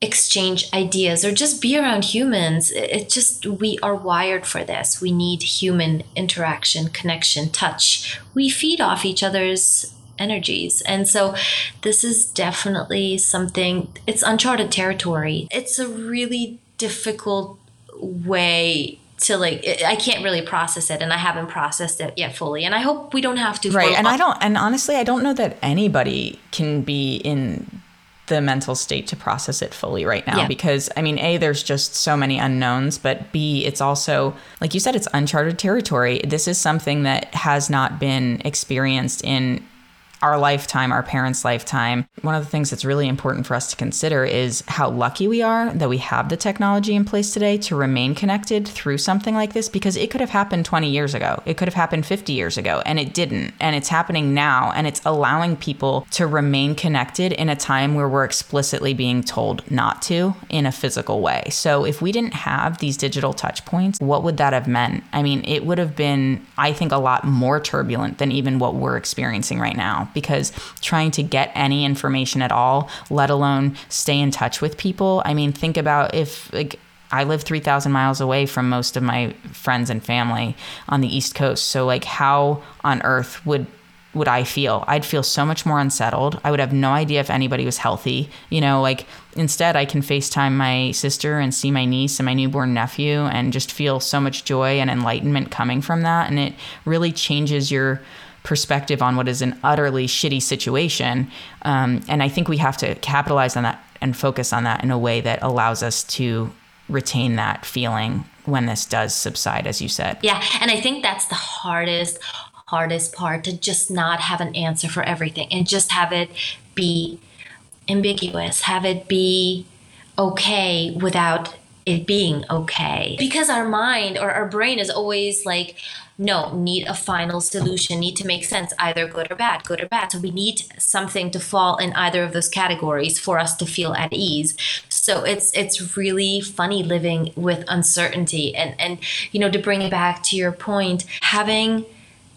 exchange ideas or just be around humans. It just, we are wired for this. We need human interaction, connection, touch. We feed off each other's energies. And so this is definitely something, it's uncharted territory. It's a really difficult way to like i can't really process it and i haven't processed it yet fully and i hope we don't have to right and i don't and honestly i don't know that anybody can be in the mental state to process it fully right now yeah. because i mean a there's just so many unknowns but b it's also like you said it's uncharted territory this is something that has not been experienced in our lifetime, our parents' lifetime, one of the things that's really important for us to consider is how lucky we are that we have the technology in place today to remain connected through something like this because it could have happened 20 years ago. It could have happened 50 years ago and it didn't. And it's happening now and it's allowing people to remain connected in a time where we're explicitly being told not to in a physical way. So if we didn't have these digital touch points, what would that have meant? I mean, it would have been, I think, a lot more turbulent than even what we're experiencing right now because trying to get any information at all, let alone stay in touch with people. I mean, think about if like I live 3,000 miles away from most of my friends and family on the East Coast. So like how on earth would would I feel? I'd feel so much more unsettled. I would have no idea if anybody was healthy. You know, like instead I can FaceTime my sister and see my niece and my newborn nephew and just feel so much joy and enlightenment coming from that and it really changes your perspective on what is an utterly shitty situation. Um, and I think we have to capitalize on that and focus on that in a way that allows us to retain that feeling when this does subside, as you said. Yeah. And I think that's the hardest, hardest part to just not have an answer for everything and just have it be ambiguous, have it be okay without it being okay. Because our mind or our brain is always like, no, need a final solution, need to make sense, either good or bad, good or bad. So we need something to fall in either of those categories for us to feel at ease. So it's it's really funny living with uncertainty. And and you know, to bring it back to your point, having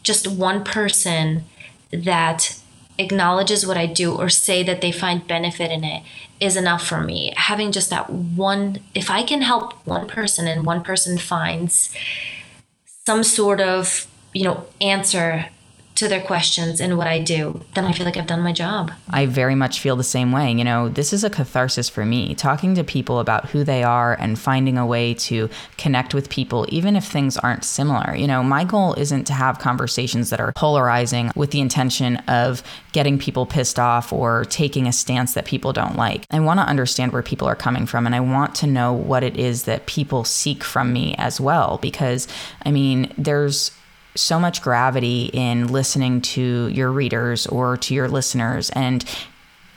just one person that acknowledges what I do or say that they find benefit in it is enough for me. Having just that one, if I can help one person and one person finds some sort of, you know, answer to their questions and what I do, then I feel like I've done my job. I very much feel the same way. You know, this is a catharsis for me, talking to people about who they are and finding a way to connect with people, even if things aren't similar. You know, my goal isn't to have conversations that are polarizing with the intention of getting people pissed off or taking a stance that people don't like. I want to understand where people are coming from and I want to know what it is that people seek from me as well. Because, I mean, there's so much gravity in listening to your readers or to your listeners and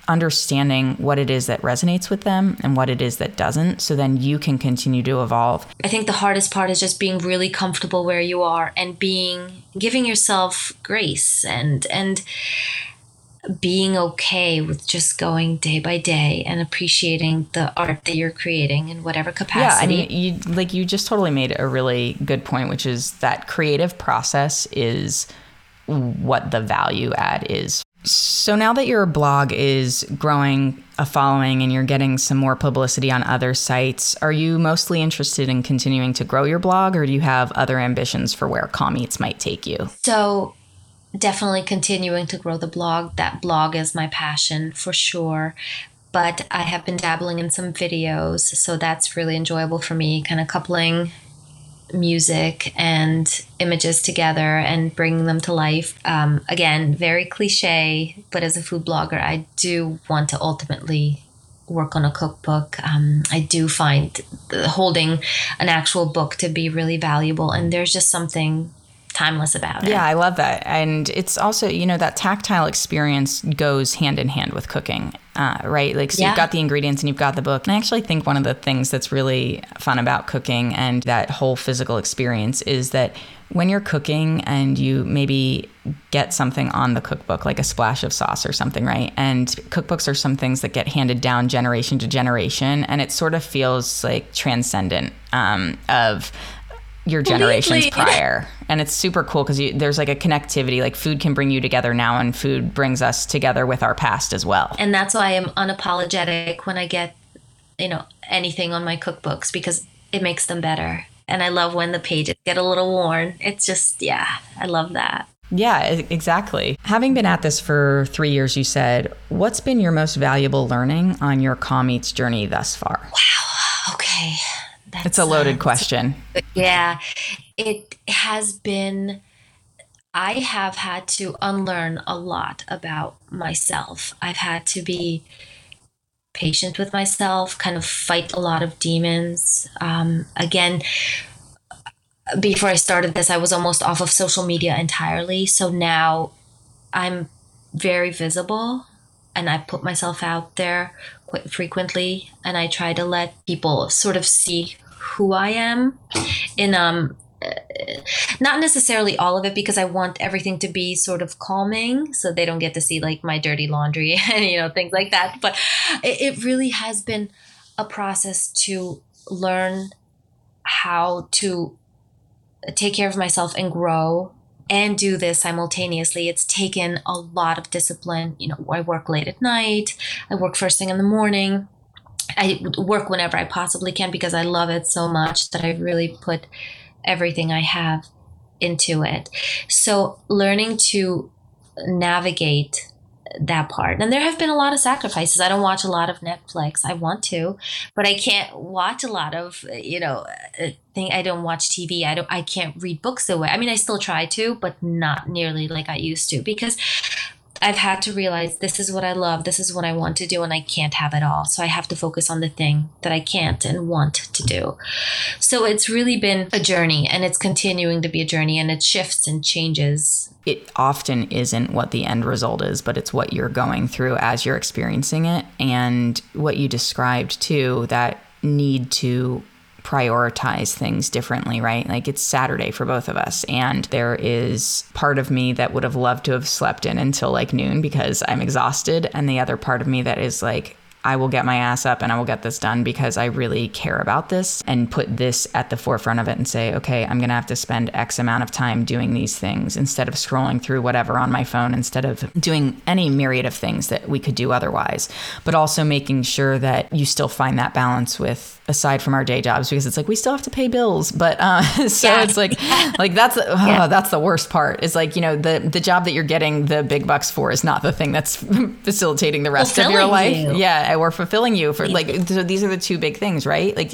understanding what it is that resonates with them and what it is that doesn't so then you can continue to evolve. I think the hardest part is just being really comfortable where you are and being giving yourself grace and and being okay with just going day by day and appreciating the art that you're creating in whatever capacity. Yeah, I mean, you like you just totally made a really good point, which is that creative process is what the value add is. So now that your blog is growing a following and you're getting some more publicity on other sites, are you mostly interested in continuing to grow your blog or do you have other ambitions for where Calm Eats might take you? So definitely continuing to grow the blog. That blog is my passion for sure. But I have been dabbling in some videos, so that's really enjoyable for me, kind of coupling music and images together and bringing them to life. Um, again, very cliche, but as a food blogger, I do want to ultimately work on a cookbook. Um, I do find holding an actual book to be really valuable, and there's just something timeless about it. Yeah, I love that. And it's also, you know, that tactile experience goes hand in hand with cooking, uh, right? Like, so yeah. you've got the ingredients and you've got the book. And I actually think one of the things that's really fun about cooking and that whole physical experience is that when you're cooking and you maybe get something on the cookbook, like a splash of sauce or something, right? And cookbooks are some things that get handed down generation to generation, and it sort of feels like transcendent um, of your generations prior and it's super cool because there's like a connectivity like food can bring you together now and food brings us together with our past as well and that's why i'm unapologetic when i get you know anything on my cookbooks because it makes them better and i love when the pages get a little worn it's just yeah i love that yeah, exactly. Having been at this for three years, you said, what's been your most valuable learning on your Calm Eats journey thus far? Wow. Okay. That's, it's a loaded uh, question. Yeah, it has been. I have had to unlearn a lot about myself. I've had to be patient with myself, kind of fight a lot of demons. Um, again, before I started this, I was almost off of social media entirely. So now I'm very visible and I put myself out there quite frequently and I try to let people sort of see who I am in um not necessarily all of it because I want everything to be sort of calming so they don't get to see like my dirty laundry and you know things like that but it, it really has been a process to learn how to take care of myself and grow and do this simultaneously. It's taken a lot of discipline. You know, I work late at night, I work first thing in the morning. I work whenever I possibly can because I love it so much that I really put everything I have into it. So, learning to navigate that part. And there have been a lot of sacrifices. I don't watch a lot of Netflix. I want to, but I can't watch a lot of, you know, uh, thing. I don't watch TV. I don't I can't read books the way. I mean, I still try to, but not nearly like I used to because I've had to realize this is what I love, this is what I want to do, and I can't have it all. So I have to focus on the thing that I can't and want to do. So it's really been a journey, and it's continuing to be a journey, and it shifts and changes. It often isn't what the end result is, but it's what you're going through as you're experiencing it. And what you described too, that need to prioritize things differently, right? Like it's Saturday for both of us. And there is part of me that would have loved to have slept in until like noon because I'm exhausted. And the other part of me that is like, I will get my ass up and I will get this done because I really care about this and put this at the forefront of it and say, okay, I'm going to have to spend X amount of time doing these things instead of scrolling through whatever on my phone, instead of doing any myriad of things that we could do otherwise. But also making sure that you still find that balance with aside from our day jobs because it's like we still have to pay bills but uh, so yeah. it's like like that's oh, yeah. that's the worst part is like you know the the job that you're getting the big bucks for is not the thing that's facilitating the rest fulfilling of your life you. yeah we're fulfilling you for like so these are the two big things right like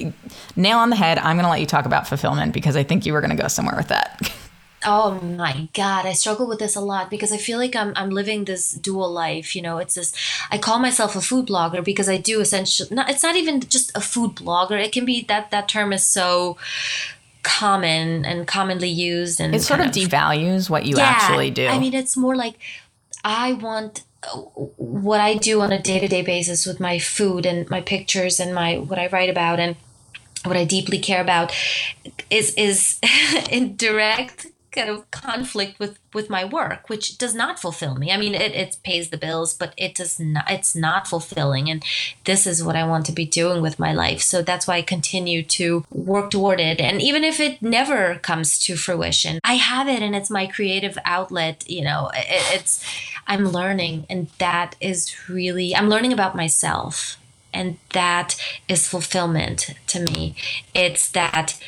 nail on the head i'm gonna let you talk about fulfillment because i think you were gonna go somewhere with that Oh my God, I struggle with this a lot because I feel like I'm, I'm living this dual life. You know, it's this, I call myself a food blogger because I do essentially, not, it's not even just a food blogger. It can be that that term is so common and commonly used. And it sort of, of devalues what you yeah, actually do. I mean, it's more like I want uh, what I do on a day to day basis with my food and my pictures and my, what I write about and what I deeply care about is is in direct kind of conflict with with my work which does not fulfill me. I mean it, it pays the bills but it does not it's not fulfilling and this is what i want to be doing with my life. So that's why i continue to work toward it. And even if it never comes to fruition i have it and it's my creative outlet you know it, it's i'm learning and that is really i'm learning about myself and that is fulfillment to me. It's that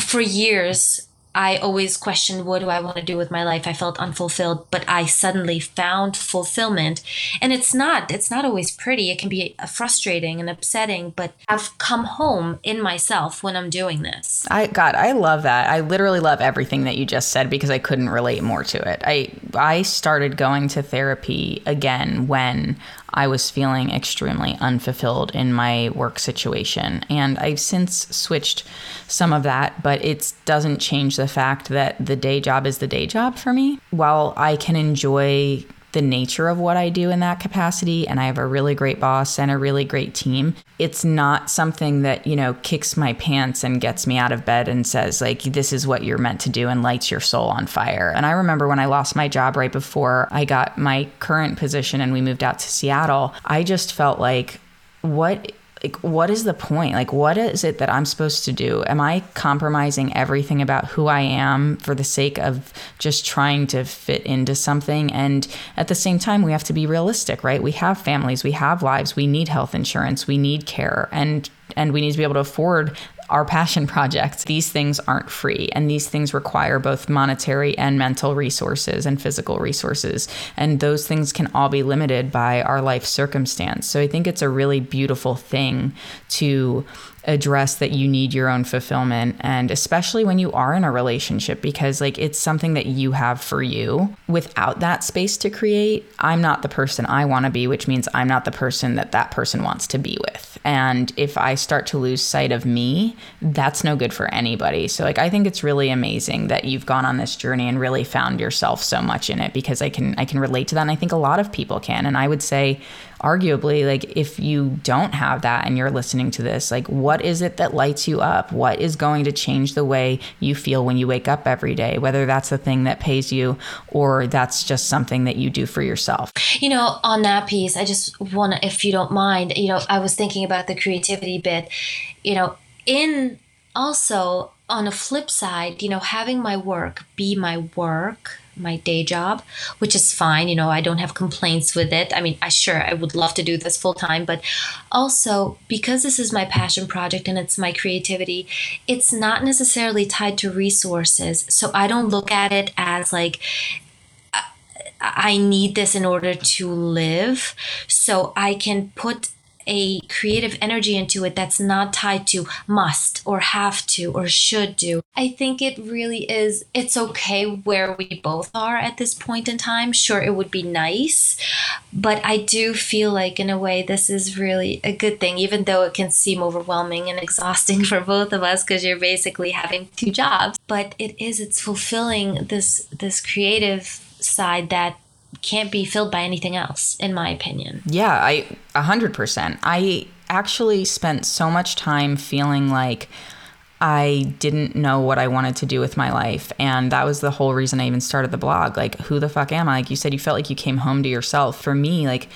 for years I always questioned what do I want to do with my life. I felt unfulfilled, but I suddenly found fulfillment. And it's not it's not always pretty. It can be frustrating and upsetting, but I've come home in myself when I'm doing this. I god, I love that. I literally love everything that you just said because I couldn't relate more to it. I I started going to therapy again when I was feeling extremely unfulfilled in my work situation. And I've since switched some of that, but it doesn't change the fact that the day job is the day job for me. While I can enjoy the nature of what I do in that capacity and I have a really great boss and a really great team. It's not something that, you know, kicks my pants and gets me out of bed and says like this is what you're meant to do and lights your soul on fire. And I remember when I lost my job right before I got my current position and we moved out to Seattle, I just felt like what like what is the point? Like what is it that i'm supposed to do? Am i compromising everything about who i am for the sake of just trying to fit into something? And at the same time we have to be realistic right? We have families we have lives we need health insurance we need care and and we need to be able to afford our passion projects. These things aren't free, and these things require both monetary and mental resources and physical resources. And those things can all be limited by our life circumstance. So I think it's a really beautiful thing to address that you need your own fulfillment and especially when you are in a relationship because like it's something that you have for you. Without that space to create i'm not the person i want to be which means i'm not the person that that person wants to be with. And if i start to lose sight of me that's no good for anybody. So like i think it's really amazing that you've gone on this journey and really found yourself so much in it because i can i can relate to that and i think a lot of people can. And i would say arguably like if you don't have that and you're listening to this like what is it that lights you up? What is going to change the way you feel when you wake up every day whether that's the thing that pays you or that's just something that you do for yourself? You know on that piece i just want to if you don't mind you know i was thinking about the creativity bit. You know in also on a flip side you know having my work be my work my day job, which is fine. You know, I don't have complaints with it. I mean, I sure I would love to do this full time, but also because this is my passion project and it's my creativity, it's not necessarily tied to resources. So I don't look at it as like uh, I need this in order to live. So I can put a creative energy into it that's not tied to must or have to or should do. I think it really is, it's okay where we both are at this point in time. Sure, it would be nice, but I do feel like, in a way, this is really a good thing, even though it can seem overwhelming and exhausting for both of us because you're basically having two jobs. But it is, it's fulfilling this, this creative side that can't be filled by anything else, in my opinion. Yeah, I a hundred percent. I actually spent so much time feeling like I didn't know what I wanted to do with my life. And that was the whole reason I even started the blog. Like, who the fuck am I? Like you said, you felt like you came home to yourself. For me, like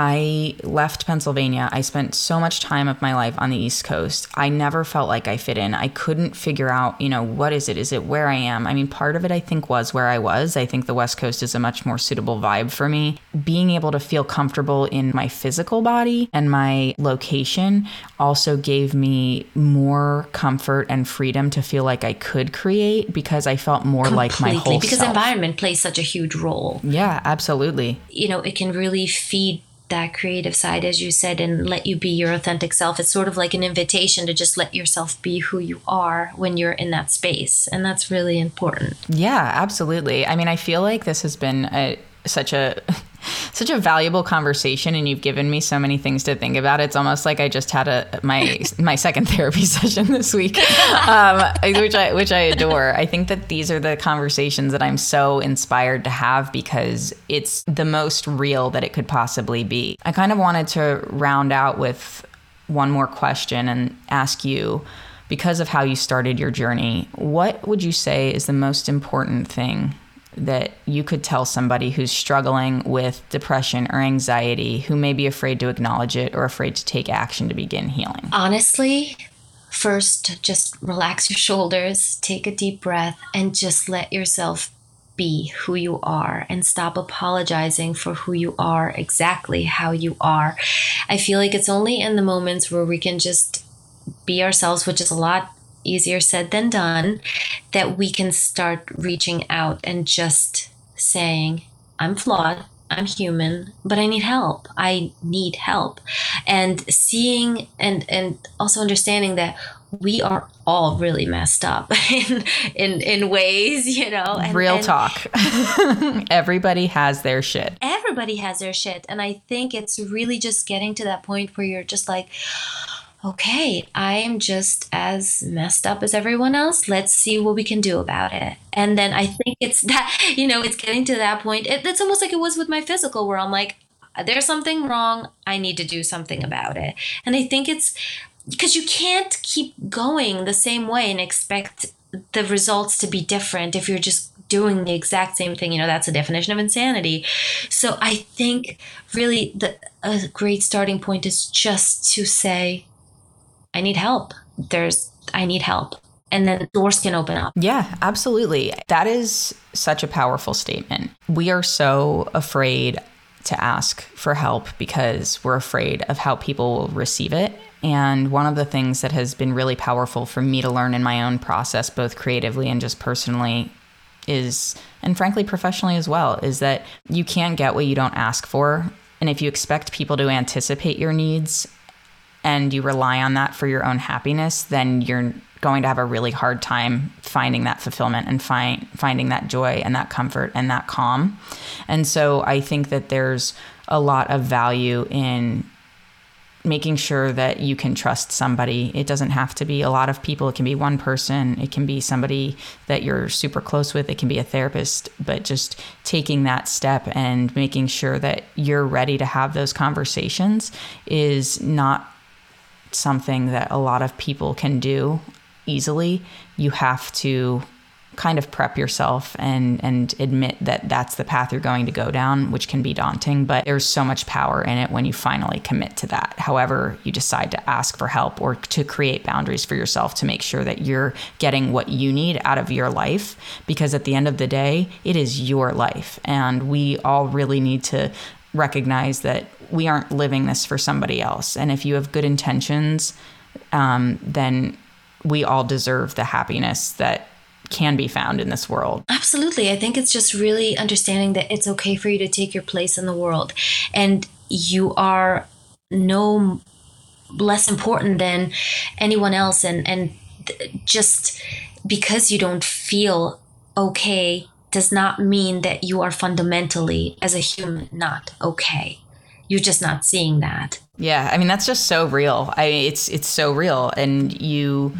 I left Pennsylvania. I spent so much time of my life on the East Coast. I never felt like I fit in. I couldn't figure out, you know, what is it? Is it where I am? I mean, part of it I think was where I was. I think the West Coast is a much more suitable vibe for me. Being able to feel comfortable in my physical body and my location also gave me more comfort and freedom to feel like I could create because I felt more Completely, like my whole because self. environment plays such a huge role. Yeah, absolutely. You know, it can really feed that creative side, as you said, and let you be your authentic self. It's sort of like an invitation to just let yourself be who you are when you're in that space. And that's really important. Yeah, absolutely. I mean, I feel like this has been a, such a such a valuable conversation and you've given me so many things to think about. It's almost like i just had a my my second therapy session this week um, which i which i adore. I think that these are the conversations that i'm so inspired to have because it's the most real that it could possibly be. I kind of wanted to round out with one more question and ask you because of how you started your journey what would you say is the most important thing that you could tell somebody who's struggling with depression or anxiety who may be afraid to acknowledge it or afraid to take action to begin healing? Honestly, first just relax your shoulders, take a deep breath, and just let yourself be who you are and stop apologizing for who you are, exactly how you are. I feel like it's only in the moments where we can just be ourselves, which is a lot easier said than done, that we can start reaching out and just saying, I'm flawed, I'm human, but I need help. I need help. And seeing and and also understanding that we are all really messed up in in, in ways, you know. And, Real and talk. everybody has their shit. Everybody has their shit. And I think it's really just getting to that point where you're just like, okay, I am just as messed up as everyone else. Let's see what we can do about it. And then I think it's that, you know, it's getting to that point. It, it's almost like it was with my physical, where I'm like, there's something wrong. I need to do something about it. And I think it's because you can't keep going the same way and expect the results to be different if you're just doing the exact same thing you know that's a definition of insanity so i think really the a great starting point is just to say I need help. There's, I need help. And then doors can open up. Yeah, absolutely. That is such a powerful statement. We are so afraid to ask for help because we're afraid of how people will receive it. And one of the things that has been really powerful for me to learn in my own process, both creatively and just personally, is, and frankly, professionally as well, is that you can't get what you don't ask for. And if you expect people to anticipate your needs and you rely on that for your own happiness, then you're going to have a really hard time finding that fulfillment and find, finding that joy and that comfort and that calm. And so I think that there's a lot of value in making sure that you can trust somebody. It doesn't have to be a lot of people. It can be one person. It can be somebody that you're super close with. It can be a therapist, but just taking that step and making sure that you're ready to have those conversations is not something that a lot of people can do easily. You have to kind of prep yourself and and admit that that's the path you're going to go down which can be daunting but there's so much power in it when you finally commit to that however you decide to ask for help or to create boundaries for yourself to make sure that you're getting what you need out of your life because at the end of the day it is your life and we all really need to recognize that we aren't living this for somebody else and if you have good intentions um, then we all deserve the happiness that can be found in this world. Absolutely. I think it's just really understanding that it's okay for you to take your place in the world and you are no less important than anyone else and and just because you don't feel okay does not mean that you are fundamentally as a human not okay. You're just not seeing that. Yeah, I mean that's just so real. I it's it's so real and you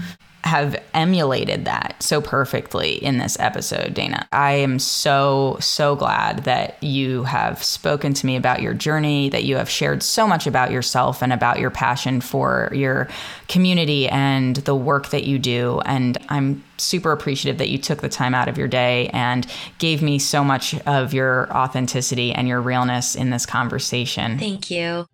have emulated that so perfectly in this episode, Dana. I am so, so glad that you have spoken to me about your journey, that you have shared so much about yourself and about your passion for your community and the work that you do. And I'm super appreciative that you took the time out of your day and gave me so much of your authenticity and your realness in this conversation. Thank you.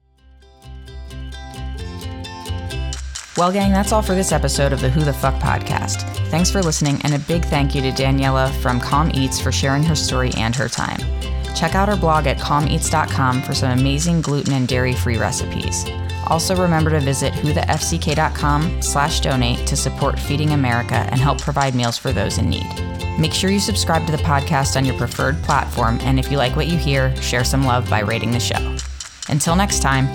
Well, gang, that's all for this episode of the Who the Fuck podcast. Thanks for listening, and a big thank you to Daniela from Calm Eats for sharing her story and her time. Check out her blog at calmeats.com for some amazing gluten and dairy-free recipes. Also remember to visit whothefck.com slash donate to support Feeding America and help provide meals for those in need. Make sure you subscribe to the podcast on your preferred platform, and if you like what you hear, share some love by rating the show. Until next time,